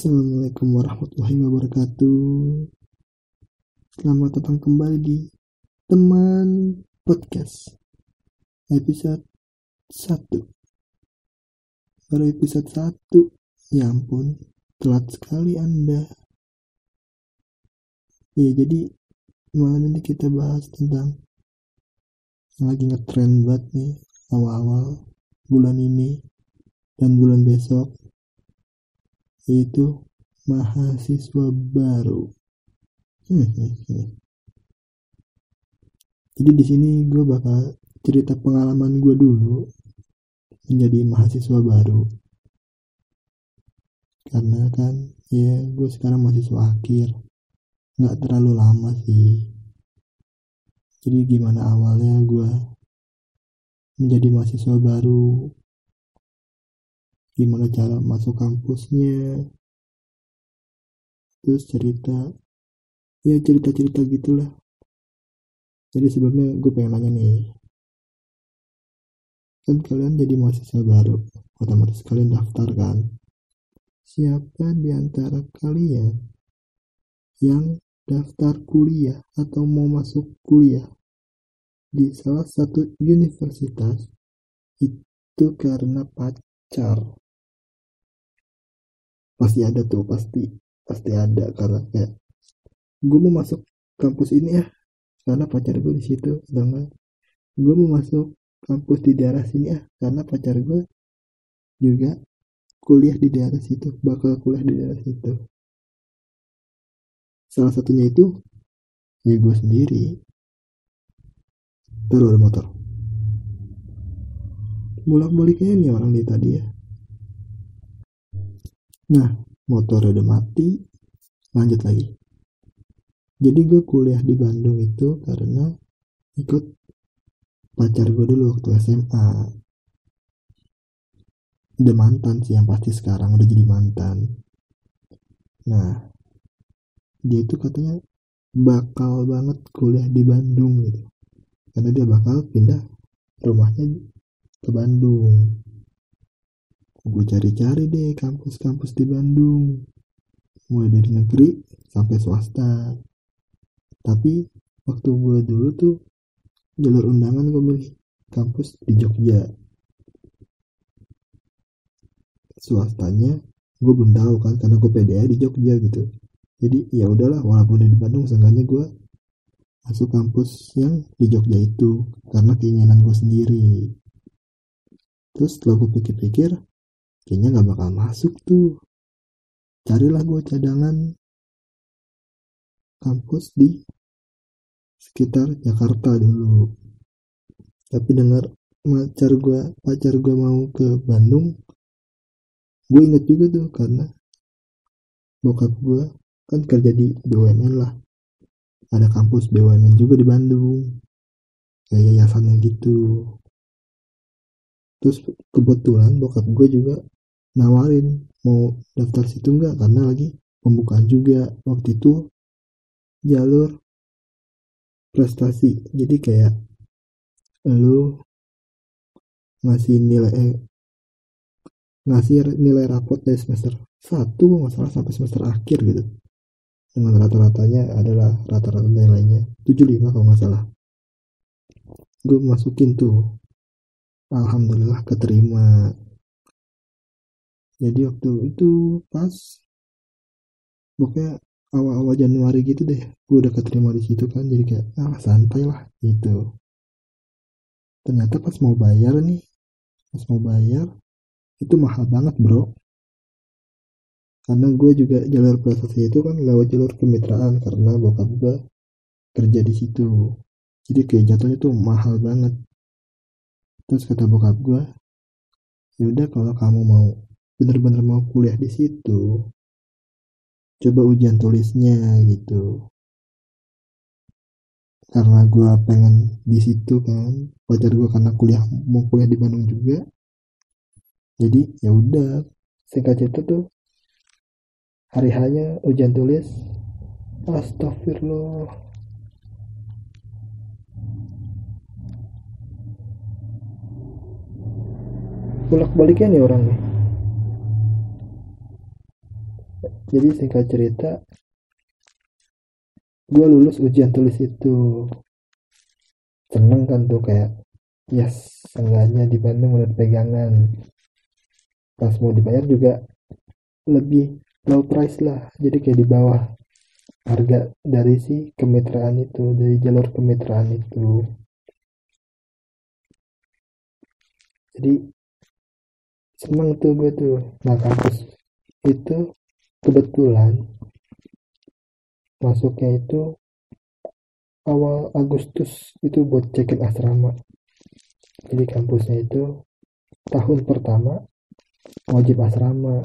Assalamualaikum warahmatullahi wabarakatuh. Selamat datang kembali di teman podcast episode 1. Baru episode 1. Ya ampun, telat sekali Anda. Ya, jadi malam ini kita bahas tentang yang lagi ngetrend banget nih awal-awal bulan ini dan bulan besok yaitu mahasiswa baru. Jadi di sini gue bakal cerita pengalaman gue dulu menjadi mahasiswa baru. Karena kan ya gue sekarang mahasiswa akhir, nggak terlalu lama sih. Jadi gimana awalnya gue menjadi mahasiswa baru, gimana cara masuk kampusnya. Terus cerita ya cerita-cerita gitulah. Jadi sebelumnya gue pengen nanya nih. Kan kalian jadi mahasiswa baru otomatis kalian daftar kan? Siapa di antara kalian yang daftar kuliah atau mau masuk kuliah di salah satu universitas itu karena pacar pasti ada tuh pasti pasti ada karena kayak gue mau masuk kampus ini ya karena pacar gue di situ dengan gue mau masuk kampus di daerah sini ya karena pacar gue juga kuliah di daerah situ bakal kuliah di daerah situ. Salah satunya itu ya gue sendiri. Terus motor. Bolak baliknya nih orang di tadi ya Nah, motor udah mati, lanjut lagi. Jadi gue kuliah di Bandung itu karena ikut pacar gue dulu waktu SMA. Udah mantan sih yang pasti sekarang udah jadi mantan. Nah, dia itu katanya bakal banget kuliah di Bandung gitu. Karena dia bakal pindah rumahnya ke Bandung gue cari-cari deh kampus-kampus di Bandung. Mulai dari negeri sampai swasta. Tapi waktu gue dulu tuh jalur undangan gue milih kampus di Jogja. Swastanya gue belum tahu kan karena gue PDA di Jogja gitu. Jadi ya udahlah walaupun di Bandung seenggaknya gue masuk kampus yang di Jogja itu karena keinginan gue sendiri. Terus setelah gue pikir-pikir kayaknya nggak bakal masuk tuh. Carilah gue cadangan kampus di sekitar Jakarta dulu. Tapi dengar pacar gue pacar gue mau ke Bandung gue inget juga tuh karena bokap gue kan kerja di BUMN lah. Ada kampus BUMN juga di Bandung. Kayak yayasannya gitu. Terus kebetulan bokap gue juga nawarin mau daftar situ enggak karena lagi pembukaan juga. Waktu itu jalur prestasi. Jadi kayak lu ngasih nilai eh, ngasih nilai rapot dari semester satu nggak salah sampai semester akhir gitu. Dengan rata-ratanya adalah rata-rata nilainya 75 kalau nggak salah. Gue masukin tuh. Alhamdulillah keterima jadi waktu itu pas pokoknya awal-awal Januari gitu deh gue udah keterima di situ kan jadi kayak ah santai lah gitu. Ternyata pas mau bayar nih pas mau bayar itu mahal banget bro. Karena gue juga jalur prestasi itu kan lewat jalur kemitraan karena bokap gue kerja di situ. Jadi kayak jatuhnya tuh mahal banget. Terus kata bokap gue ya udah kalau kamu mau bener-bener mau kuliah di situ coba ujian tulisnya gitu. Karena gue pengen di situ kan pacar gue karena kuliah mau kuliah di Bandung juga. Jadi ya udah singkat cerita tuh hari hanya ujian tulis. Astagfirullah. Bolak baliknya nih orang nih jadi singkat cerita gue lulus ujian tulis itu. Seneng kan tuh kayak yes seenggaknya di Bandung udah pegangan. Pas mau dibayar juga lebih low price lah jadi kayak di bawah harga dari si kemitraan itu dari jalur kemitraan itu. Jadi seneng tuh gue tuh nah kampus itu kebetulan masuknya itu awal Agustus itu buat cekin asrama. Jadi kampusnya itu tahun pertama wajib asrama.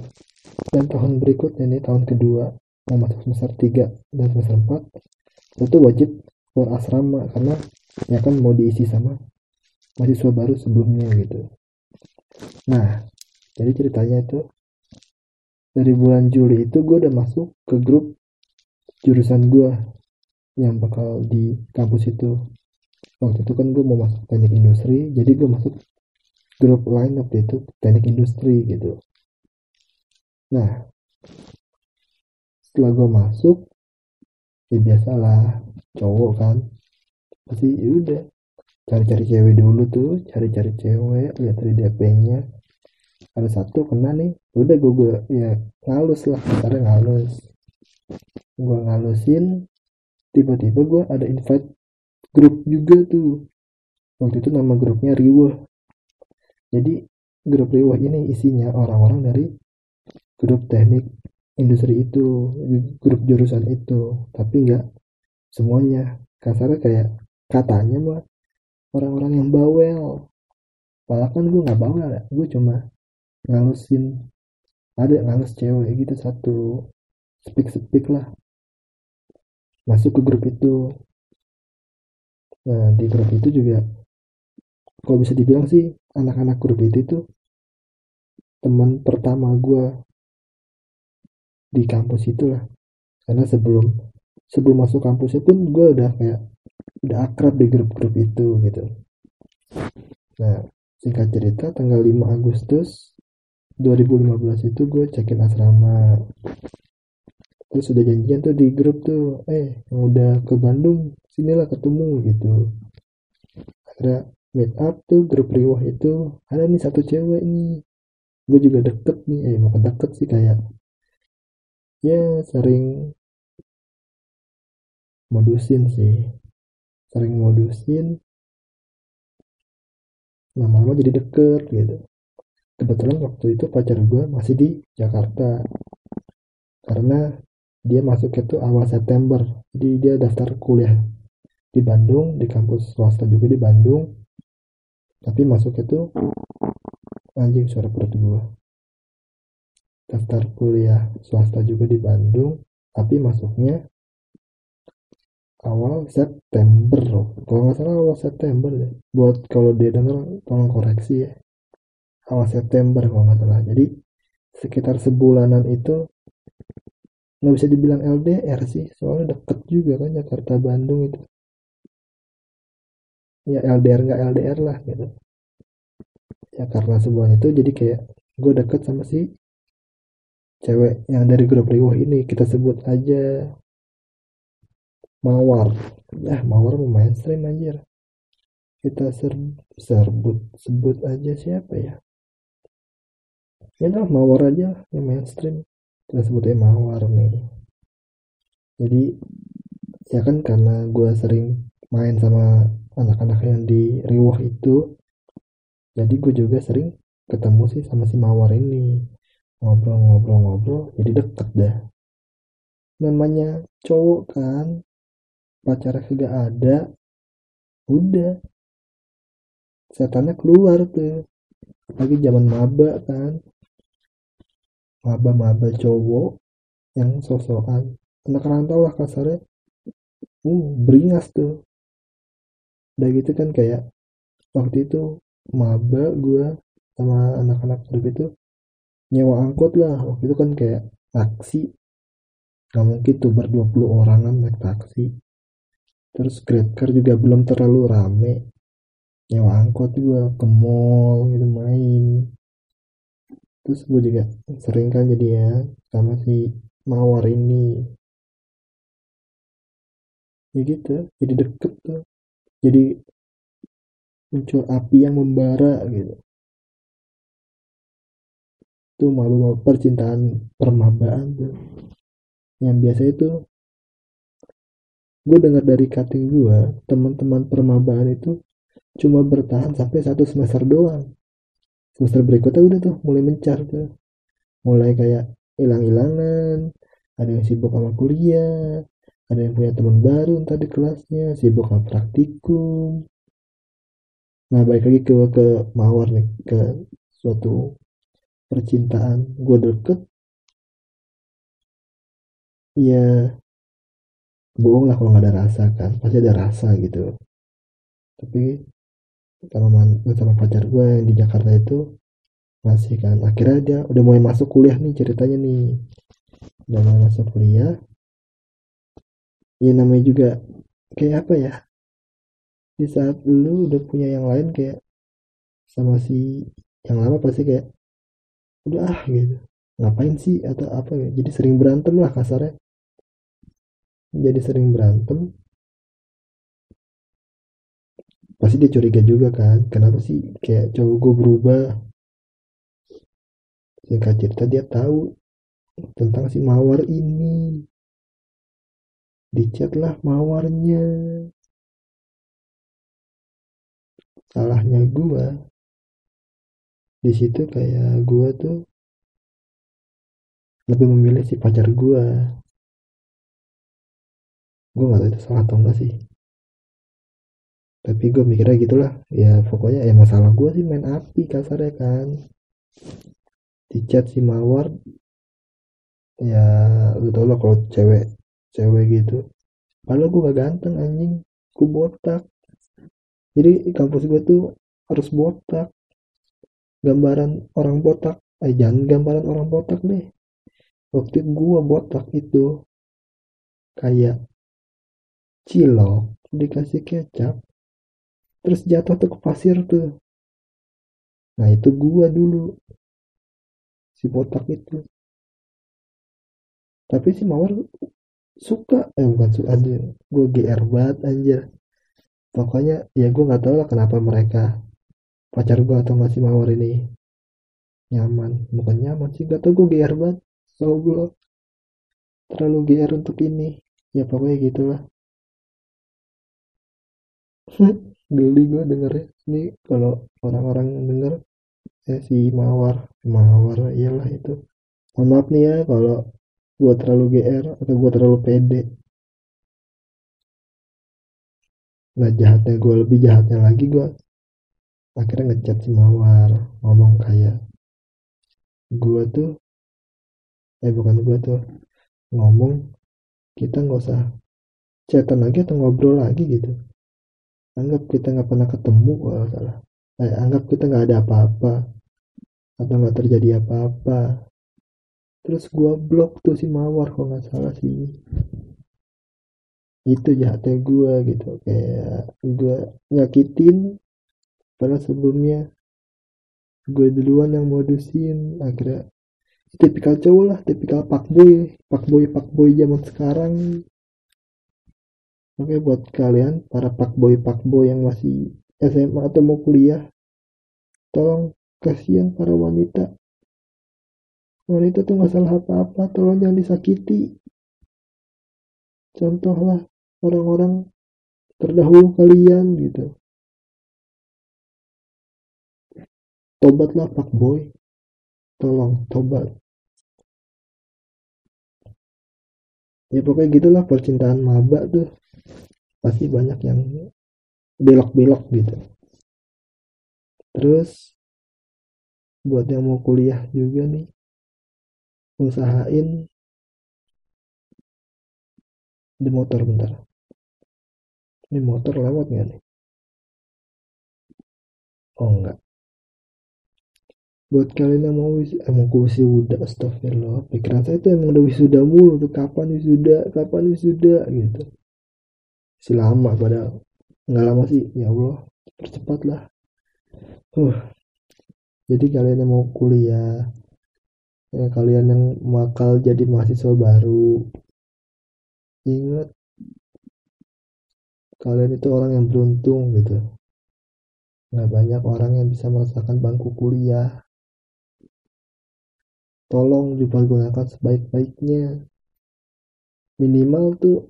Dan tahun berikutnya nih tahun kedua mau masuk semester 3 dan semester 4 itu wajib keluar asrama karena ya kan mau diisi sama mahasiswa baru sebelumnya gitu. Nah jadi ceritanya itu dari bulan Juli itu gue udah masuk ke grup jurusan gue yang bakal di kampus itu. Waktu itu kan gue mau masuk teknik industri jadi gue masuk grup lain waktu itu teknik industri gitu. Nah setelah gue masuk ya biasalah cowok kan. Pasti ya udah cari-cari cewek dulu tuh cari-cari cewek lihat dari DP-nya ada satu kena nih. Udah gue, gue ya ngalus lah. Karena ngalus. Gue ngalusin. Tiba-tiba gue ada invite grup juga tuh. Waktu itu nama grupnya Riwah jadi grup Riwah ini isinya orang-orang dari grup teknik industri itu grup jurusan itu. Tapi enggak semuanya. Kasarnya kayak katanya mah orang-orang yang bawel. Padahal kan gue nggak bawel gue cuma ngalusin. Ada ngalus cewek gitu satu. Speak speak lah. Masuk ke grup itu. Nah di grup itu juga kalau bisa dibilang sih anak-anak grup itu tuh teman pertama gue di kampus itulah. Karena sebelum sebelum masuk kampusnya pun gue udah kayak udah akrab di grup-grup itu gitu. Nah singkat cerita tanggal 5 Agustus 2015 itu gue cekin asrama. Terus udah janjian tuh di grup tuh eh yang udah ke Bandung sinilah ketemu gitu. Akhirnya meet up tuh grup riwah itu ada nih satu cewek nih. Gue juga deket nih eh bukan deket sih kayak ya sering modusin sih. Sering modusin lama-lama jadi deket gitu kebetulan waktu itu pacar gue masih di Jakarta. Karena dia masuk itu awal September. Jadi dia daftar kuliah di Bandung di kampus swasta juga di Bandung. Tapi masuk itu anjing suara perut gue daftar kuliah swasta juga di Bandung tapi masuknya awal September. Kalau nggak salah awal September deh. Buat kalau dia denger tolong koreksi ya awal September kalau nggak salah. Jadi sekitar sebulanan itu nggak bisa dibilang LDR sih soalnya deket juga kan Jakarta Bandung itu. Ya LDR nggak LDR lah gitu. Ya karena sebulan itu jadi kayak gue deket sama si cewek yang dari grup riwah ini kita sebut aja mawar. Ya mawar mau mainstream anjir. Kita ser serbut sebut aja siapa ya ya udah mawar aja yang mainstream. Kita sebutnya mawar nih. Jadi ya kan karena gue sering main sama anak-anak yang di riwah itu jadi gue juga sering ketemu sih sama si mawar ini. Ngobrol-ngobrol-ngobrol jadi deket dah. Namanya cowok kan pacarnya kagak ada udah. Setannya keluar tuh. Lagi zaman maba kan maba-maba cowok yang sosokan. Anak rantau lah kasarnya. Uh beringas tuh. Udah gitu kan kayak waktu itu maba gue sama anak-anak grup itu nyewa angkot lah. Waktu itu kan kayak taksi. Gak mungkin tuh ber 20 orangan naik taksi. Terus grab car juga belum terlalu rame. Nyewa angkot juga ke mall gitu main terus gue juga sering kan jadi ya sama si mawar ini. Ya gitu jadi deket tuh. Jadi muncul api yang membara gitu. Itu malu percintaan permabaan tuh. Yang biasa itu gue dengar dari cutting gue teman-teman permabaan itu cuma bertahan sampai satu semester doang semester berikutnya udah tuh mulai mencar tuh. Mulai kayak hilang-hilangan ada yang sibuk sama kuliah ada yang punya teman baru entah di kelasnya sibuk sama praktikum. Nah baik lagi ke ke mawar nih ke suatu percintaan. Gue deket. Ya bohong lah kalau nggak ada rasa kan pasti ada rasa gitu. Tapi sama man, sama pacar gue yang di Jakarta itu masih kan. Akhirnya dia udah mulai masuk kuliah nih ceritanya nih. Udah mulai masuk kuliah. Ya namanya juga kayak apa ya? Di saat lu udah punya yang lain kayak sama si yang lama pasti kayak udah ah gitu. Ngapain sih? atau apa ya jadi sering berantem lah kasarnya. Jadi sering berantem pasti dia curiga juga kan kenapa sih kayak cowok gue berubah? Singkat cerita dia tahu tentang si mawar ini. Dicat lah mawarnya. Salahnya gue di situ kayak gue tuh lebih memilih si pacar gue gue gak tahu itu salah atau enggak sih tapi gue mikirnya gitulah. Ya pokoknya ya masalah gue sih main api kasarnya kan. Dicat si mawar ya lu tau lah kalau cewek cewek gitu. Padahal gue gak ganteng anjing. Gue botak. Jadi kampus gue tuh harus botak. Gambaran orang botak. Eh jangan gambaran orang botak deh. Waktu gue botak itu kayak cilok dikasih kecap terus jatuh tuh ke pasir tuh. Nah itu gua dulu. Si botak itu. Tapi si mawar suka. Eh bukan suka aja gue GR banget anjir. Pokoknya ya gue nggak tahu lah kenapa mereka pacar gue atau masih mawar ini nyaman. Bukan nyaman sih gak tau gue GR banget. Gue terlalu GR untuk ini. Ya pokoknya gitulah geli gue dengernya. Ini kalau orang-orang denger ya si mawar. Mawar iyalah itu. Mohon maaf nih ya kalau gue terlalu GR atau gue terlalu pede nah jahatnya gue lebih jahatnya lagi gue akhirnya ngechat si mawar ngomong kayak gue tuh eh bukan gue tuh ngomong kita nggak usah chatan lagi atau ngobrol lagi gitu anggap kita nggak pernah ketemu kalau salah. Eh, anggap kita nggak ada apa-apa. Atau nggak terjadi apa-apa. Terus gua blok tuh si mawar kalau nggak salah sih. Itu jahatnya gua gitu. Kayak gua nyakitin. Pada sebelumnya gue duluan yang modusin. Akhirnya tipikal cowok lah tipikal pak boy. Pak boy pak boy zaman sekarang Oke buat kalian para pak boy pak boy yang masih SMA atau mau kuliah, tolong kasihan para wanita. Wanita tuh nggak salah apa-apa, tolong jangan disakiti. Contohlah orang-orang terdahulu kalian gitu. Tobatlah pak boy, tolong tobat. Ya pokoknya gitulah percintaan maba tuh pasti banyak yang belok-belok gitu. Terus buat yang mau kuliah juga nih usahain di motor bentar. Ini motor lewat nggak nih? Oh enggak buat kalian yang mau eh, mau wisuda astagfirullah pikiran saya itu emang udah wisuda mulu kapan wisuda? Kapan wisuda? Gitu si lama pada nggak lama sih. Ya Allah percepatlah. Uh jadi kalian yang mau kuliah ya kalian yang bakal jadi mahasiswa baru ingat kalian itu orang yang beruntung gitu. Nggak banyak orang yang bisa merasakan bangku kuliah. Tolong dipergunakan sebaik-baiknya. Minimal tuh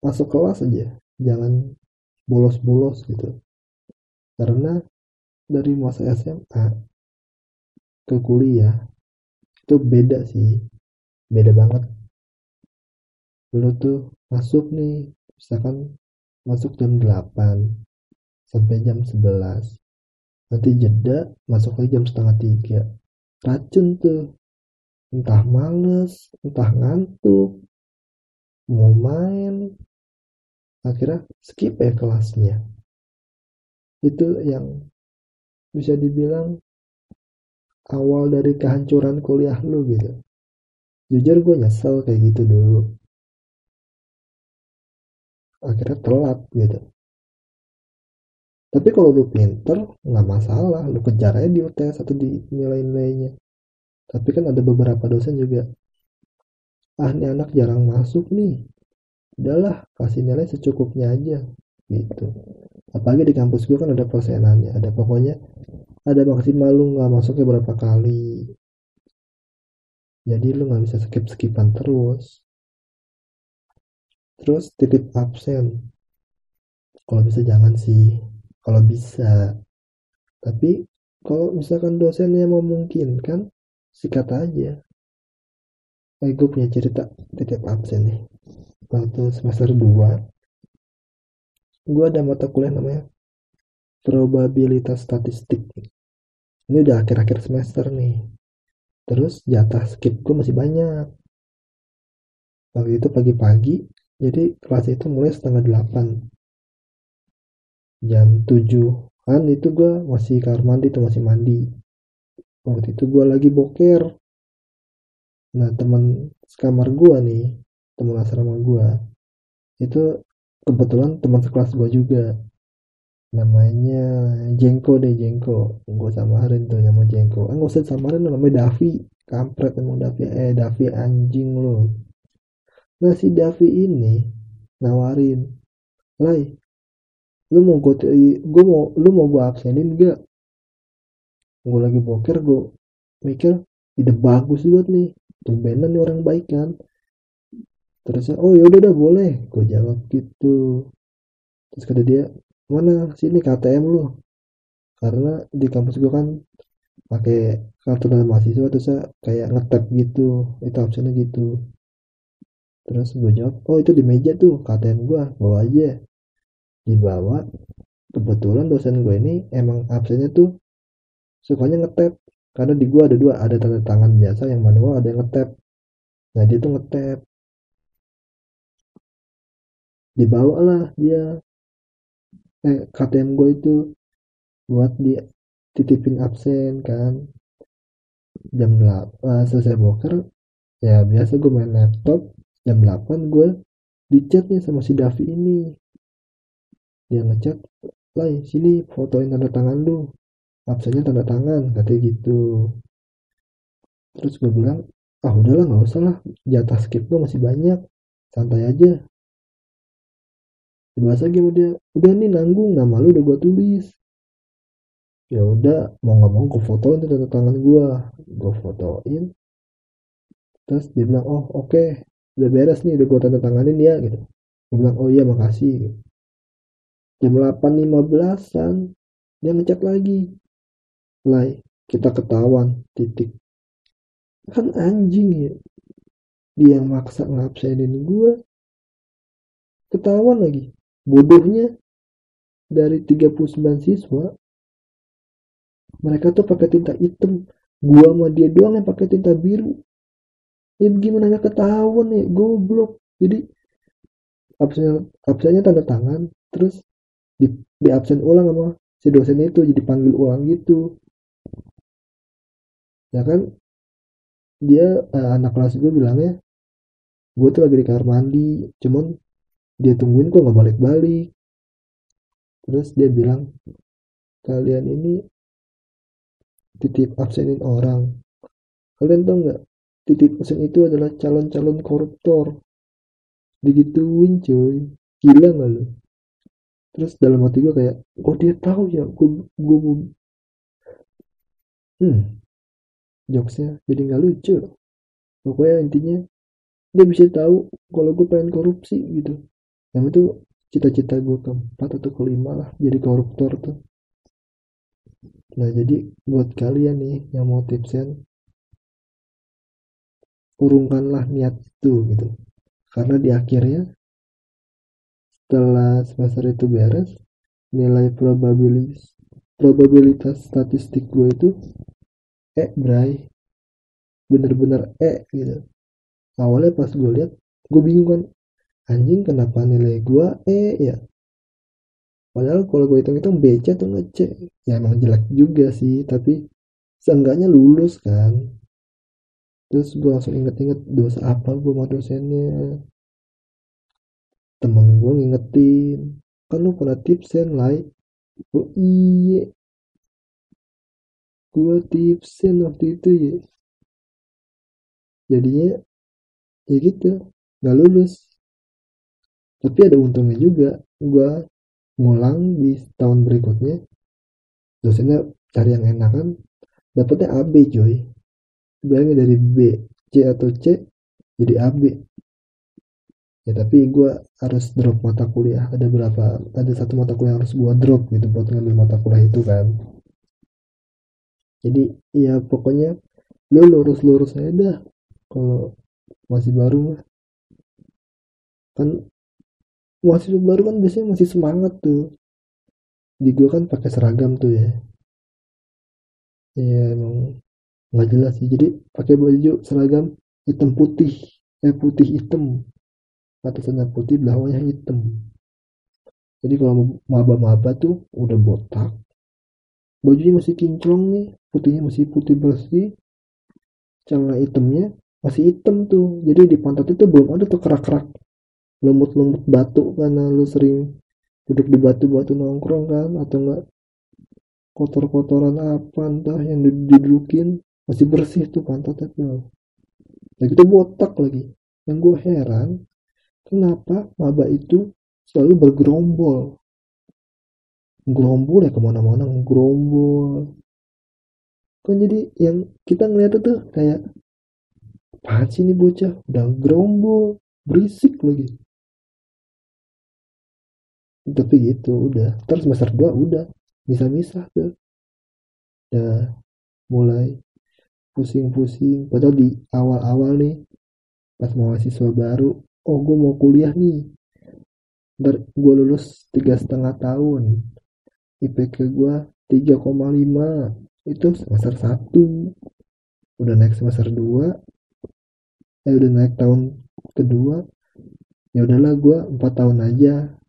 masuk kelas aja jangan bolos-bolos gitu. Karena dari masa SMA ke kuliah itu beda sih. Beda banget. Lu tuh masuk nih misalkan masuk jam 8 sampai jam 11 nanti jeda masuk lagi jam setengah tiga. Racun tuh. Entah males entah ngantuk mau main akhirnya skip ya kelasnya. Itu yang bisa dibilang awal dari kehancuran kuliah lu gitu. Jujur gue nyesel kayak gitu dulu. Akhirnya telat gitu. Tapi kalau lu pinter nggak masalah. Lu kejar aja di UTS atau di nilai-nilainya. Tapi kan ada beberapa dosen juga ah ini anak jarang masuk nih udahlah kasih nilai secukupnya aja gitu. Apalagi di kampus gue kan ada persenannya ada pokoknya ada maksimal lu nggak masuknya berapa kali. Jadi lu nggak bisa skip skipan terus. Terus titip absen. Kalau bisa jangan sih kalau bisa. Tapi kalau misalkan dosennya memungkinkan sikat aja. Eh gue punya cerita titip absen nih waktu semester 2 gue ada mata kuliah namanya probabilitas statistik. Ini udah akhir-akhir semester nih. Terus jatah skip gue masih banyak. Waktu itu pagi-pagi jadi kelas itu mulai setengah delapan. Jam tujuh kan itu gue masih kamar mandi tuh masih mandi. Waktu itu gue lagi boker. Nah teman sekamar gue nih teman asrama gue itu kebetulan teman sekelas gue juga. Namanya Jengko deh Jengko. Gue samarin tuh nama Jengko. Eh gak usah samarin namanya Davi. Kampret emang Davi. Eh Davi anjing lo nah si Davi ini nawarin Lai lu mau gue gue mau lu mau gue absenin gak gue lagi boker gue mikir ide bagus banget nih. Tumbenan nih orang baik kan terus oh yaudah udah boleh. Gue jawab gitu. Terus kata dia mana sini KTM lu? Karena di kampus gue kan pakai kartu nama mahasiswa terus kayak ngetap gitu itu absennya gitu. Terus gue jawab oh itu di meja tuh KTM gue bawa aja. Dibawa kebetulan dosen gue ini emang absennya tuh sukanya ngetap. Karena di gue ada dua ada tanda tangan biasa yang manual ada yang ngetap. Nah dia tuh ngetap dibawa lah dia. Eh, KTM gue itu buat di titipin absen kan. Jam 8 uh, selesai boker ya biasa gue main laptop. Jam 8 gue dicat nih sama si Davi ini. Dia ngechat lah sini fotoin tanda tangan lu. Absennya tanda tangan katanya gitu. Terus gue bilang ah udahlah nggak usah lah jatah skip gue masih banyak. Santai aja dibahas lagi sama dia. Udah nih nanggung nama lu udah gue tulis. Ya udah mau nggak mau gue fotoin tanda tangan gue gue fotoin. Terus dia bilang oh oke okay. udah beres nih udah gue tanda tanganin ya gitu. Gue bilang oh iya makasih gitu. jam 8.15an dia ngecek lagi. Lai kita ketahuan titik. Kan anjing ya. Dia yang maksa ngabsenin gue ketahuan lagi bodohnya dari 39 siswa mereka tuh pakai tinta hitam. Gua sama dia doang yang pakai tinta biru. Ya gimana nggak ketahuan nih goblok. Jadi absen absennya tanda tangan. Terus di, di absen ulang sama si dosen itu jadi panggil ulang gitu. Ya kan? Dia eh, anak kelas gue bilangnya gue tuh lagi di kamar mandi. Cuman dia tungguin kok nggak balik-balik. Terus dia bilang kalian ini titip absenin orang. Kalian tau nggak titik mesin itu adalah calon-calon koruptor. Digituin cuy. Gila gak lu? Terus dalam hati gue kayak oh dia tahu ya gue gue hmm. Jokesnya jadi nggak lucu. Pokoknya intinya dia bisa tahu kalau gue pengen korupsi gitu yang itu cita-cita gue keempat atau kelima lah jadi koruptor tuh. Nah jadi buat kalian nih yang mau tipsen urungkanlah niat itu gitu. Karena di akhirnya setelah semester itu beres nilai probabilitas probabilitas statistik gue itu E bray. Bener-bener E gitu. Awalnya pas gue lihat gue bingung kan anjing kenapa nilai gue E ya? Padahal kalau gue hitung-hitung B C atau nggak C? Ya emang jelek juga sih tapi seenggaknya lulus kan. Terus gue langsung inget-inget dosa apa gue sama dosennya. Temen gue ngingetin kan lu pernah tipsen like. Oh iya. Gue tipsen waktu itu ya. Jadinya ya gitu nggak lulus tapi ada untungnya juga gue ngulang di tahun berikutnya. Dosennya cari yang enak kan dapetnya AB coy. Bilangnya dari B C atau C jadi AB ya tapi gue harus drop mata kuliah. Ada berapa ada satu mata kuliah harus gue drop gitu buat ngambil mata kuliah itu kan. Jadi ya pokoknya lu lurus lurus aja dah. Kalau masih baru mah. Kan masih baru kan biasanya masih semangat tuh. Di gue kan pakai seragam tuh ya. Ya emang nggak jelas sih. Jadi pakai baju seragam hitam putih. Eh putih hitam. Atasannya putih belakangnya hitam. Jadi kalau maba-maba tuh udah botak. Bajunya masih kinclong nih. Putihnya masih putih bersih. Celana hitamnya masih hitam tuh. Jadi di pantat itu belum ada tuh kerak-kerak lemut-lemut batu karena lu sering duduk di batu-batu nongkrong kan atau enggak? Kotor-kotoran apa entah yang didudukin masih bersih tuh pantatnya tuh. Nah gitu botak lagi. Yang gue heran kenapa maba itu selalu bergerombol? Gerombol ya ke mana-mana gerombol kan jadi yang kita ngeliat tuh kayak apaan sih ini bocah? Udah gerombol berisik lagi tapi gitu udah. Terus semester 2 udah bisa misah tuh. Udah mulai pusing-pusing. Padahal di awal-awal nih pas mahasiswa baru oh gue mau kuliah nih. Ntar gue lulus tiga setengah tahun. IPK gue 3,5 itu semester 1 udah naik semester 2 eh udah naik tahun kedua. Ya udahlah gue 4 tahun aja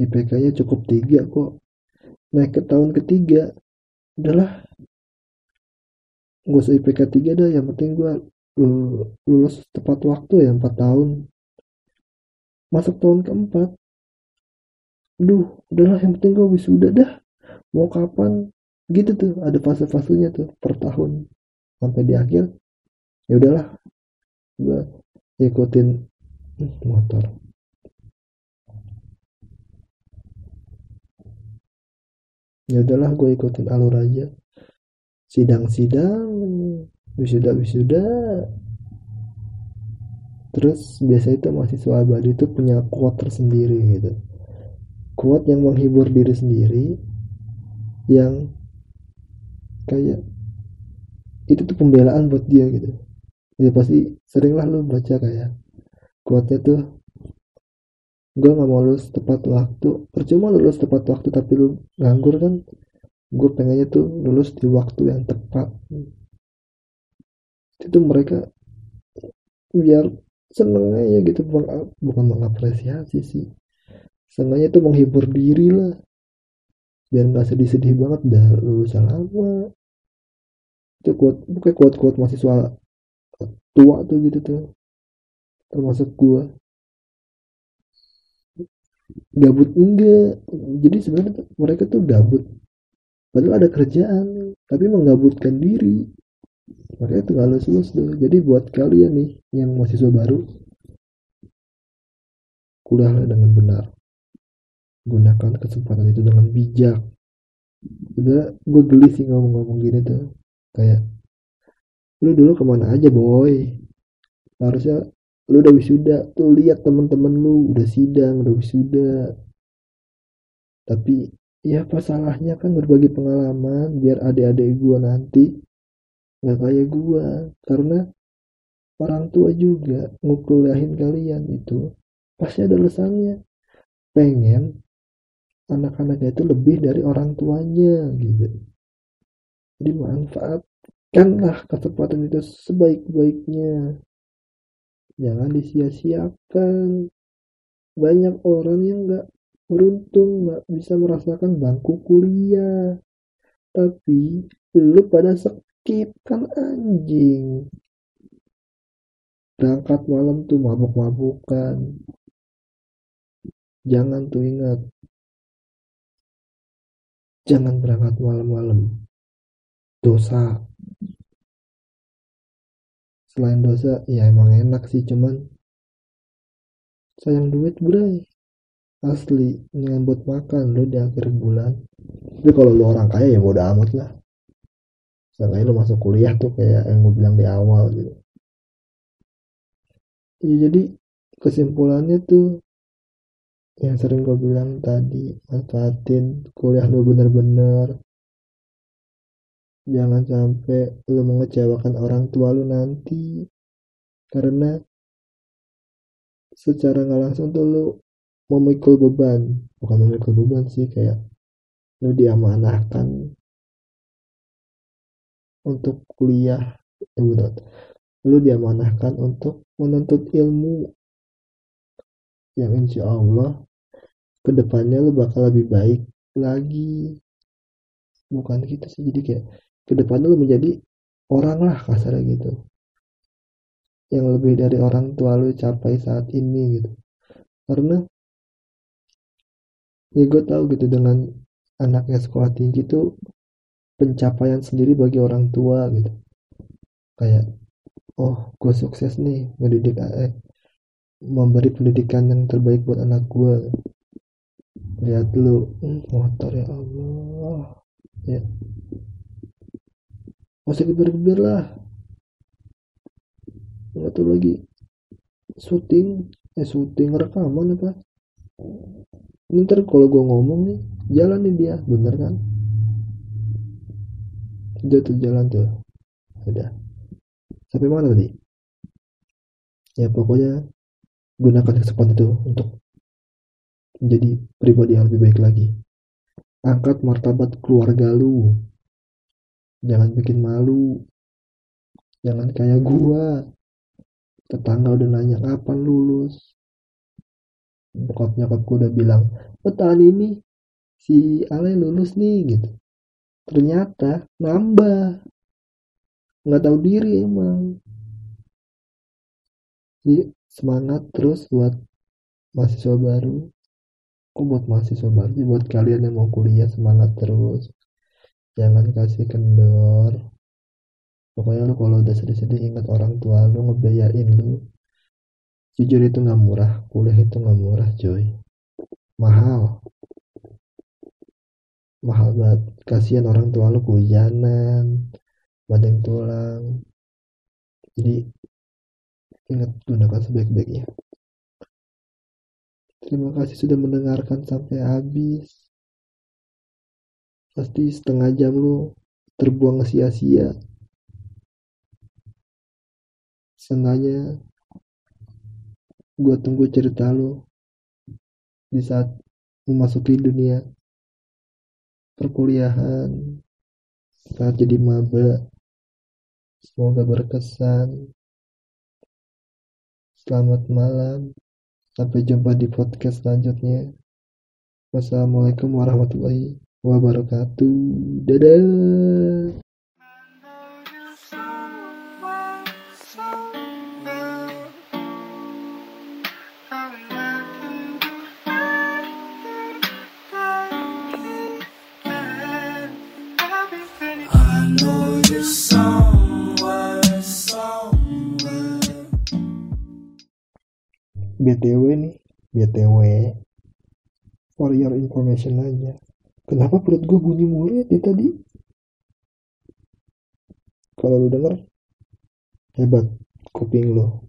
IPK nya cukup tiga kok. Naik ke tahun ketiga. Udahlah. Gue usah IPK 3 dah yang penting gue lulus tepat waktu ya 4 tahun. Masuk tahun keempat. Duh udahlah yang penting gue wisuda dah. Mau kapan? Gitu tuh ada fase-fasenya tuh per tahun. Sampai di akhir ya udahlah. Gue ikutin motor ya udahlah gue ikutin alur aja. Sidang-sidang wisuda-wisuda. Terus biasa itu mahasiswa abadi itu punya quote tersendiri gitu. Quote yang menghibur diri sendiri yang kayak itu tuh pembelaan buat dia gitu. Ya pasti seringlah lu baca kayak quote-nya tuh gue gak mau lulus tepat waktu. Percuma lulus tepat waktu tapi lu nganggur kan? Gue pengennya tuh lulus di waktu yang tepat. Itu mereka biar seneng aja gitu bukan, bukan mengapresiasi sih. Senangnya tuh menghibur diri lah. Biar nggak sedih-sedih banget udah lulus lama. Itu kuat bukan kuat-kuat mahasiswa tua tuh gitu tuh. Termasuk gue gabut enggak. Jadi sebenarnya mereka tuh gabut. Padahal ada kerjaan tapi menggabutkan diri. Makanya tinggal lulus lulus dulu jadi buat kalian nih yang mahasiswa baru kuliahlah dengan benar. Gunakan kesempatan itu dengan bijak. Udah gue geli sih ngomong-ngomong gini tuh. Kayak lu dulu ke mana aja boy? Harusnya lu udah wisuda tuh lihat temen-temen lu udah sidang udah wisuda. Tapi ya apa salahnya kan berbagi pengalaman biar adik-adik gua nanti nggak kayak gua. Karena orang tua juga ngukuliahin kalian itu pasti ada alasannya pengen anak-anaknya itu lebih dari orang tuanya gitu. Jadi manfaatkanlah kesempatan itu sebaik-baiknya jangan disia-siakan. Banyak orang yang nggak beruntung nggak bisa merasakan bangku kuliah. Tapi lu pada skip kan anjing. Berangkat malam tuh mabuk-mabukan. Jangan tuh ingat. Jangan berangkat malam-malam. Dosa selain dosa ya emang enak sih cuman sayang duit bray. Asli jangan buat makan lo di akhir bulan. Tapi kalau lo orang kaya ya bodo amat lah. Seenggaknya lo masuk kuliah tuh kayak yang gue bilang di awal gitu. Ya jadi kesimpulannya tuh yang sering gue bilang tadi manfaatin kuliah lu bener-bener jangan sampai lu mengecewakan orang tua lu nanti. Karena secara nggak langsung tuh lu memikul beban. Bukan memikul beban sih kayak lu diamanahkan untuk kuliah. Ya lu diamanahkan untuk menuntut ilmu yang insya Allah ke depannya lu bakal lebih baik lagi. Bukan gitu sih. Jadi kayak ke depannya lu menjadi orang lah kasarnya gitu. Yang lebih dari orang tua lu capai saat ini gitu. Karena ya gue tahu gitu dengan anaknya sekolah tinggi itu pencapaian sendiri bagi orang tua gitu. Kayak oh gue sukses nih ngedidik eh, memberi pendidikan yang terbaik buat anak gue lihat lu hmm, motor ya Allah. Ya masih geber-geber lah. Nggak tahu lagi. Syuting. Eh syuting rekaman apa? Ini ntar kalau gue ngomong nih jalan nih dia. Bener kan? Udah tuh jalan tuh. Udah. Sampai mana tadi? Ya pokoknya gunakan kesempatan itu untuk menjadi pribadi yang lebih baik lagi. Angkat martabat keluarga lu jangan bikin malu. Jangan kayak gua. Tetangga udah nanya kapan lulus? Bokap nyokap gua udah bilang oh tahun ini si Ale lulus nih gitu. Ternyata nambah. Nggak tahu diri emang. Jadi semangat terus buat mahasiswa baru. Kok buat mahasiswa baru buat kalian yang mau kuliah semangat terus jangan kasih kendor. Pokoknya lu kalau udah sedih-sedih ingat orang tua lu ngebiayain lu. Jujur itu nggak murah kuliah itu nggak murah coy mahal. Mahal banget. Kasihan orang tua lu kehujanan badeng tulang. Jadi Ingat gunakan sebaik-baiknya. Terima kasih sudah mendengarkan sampai habis. Pasti setengah jam lu terbuang sia-sia. Sengaja gue tunggu cerita lu di saat memasuki dunia perkuliahan saat jadi maba semoga berkesan Selamat malam. Sampai jumpa di podcast selanjutnya. Wassalamualaikum warahmatullahi wabarakatuh. Dadah. BTW nih, BTW. For your information aja kenapa perut gue bunyi mulu ya tadi? Kalau lu denger hebat kuping lo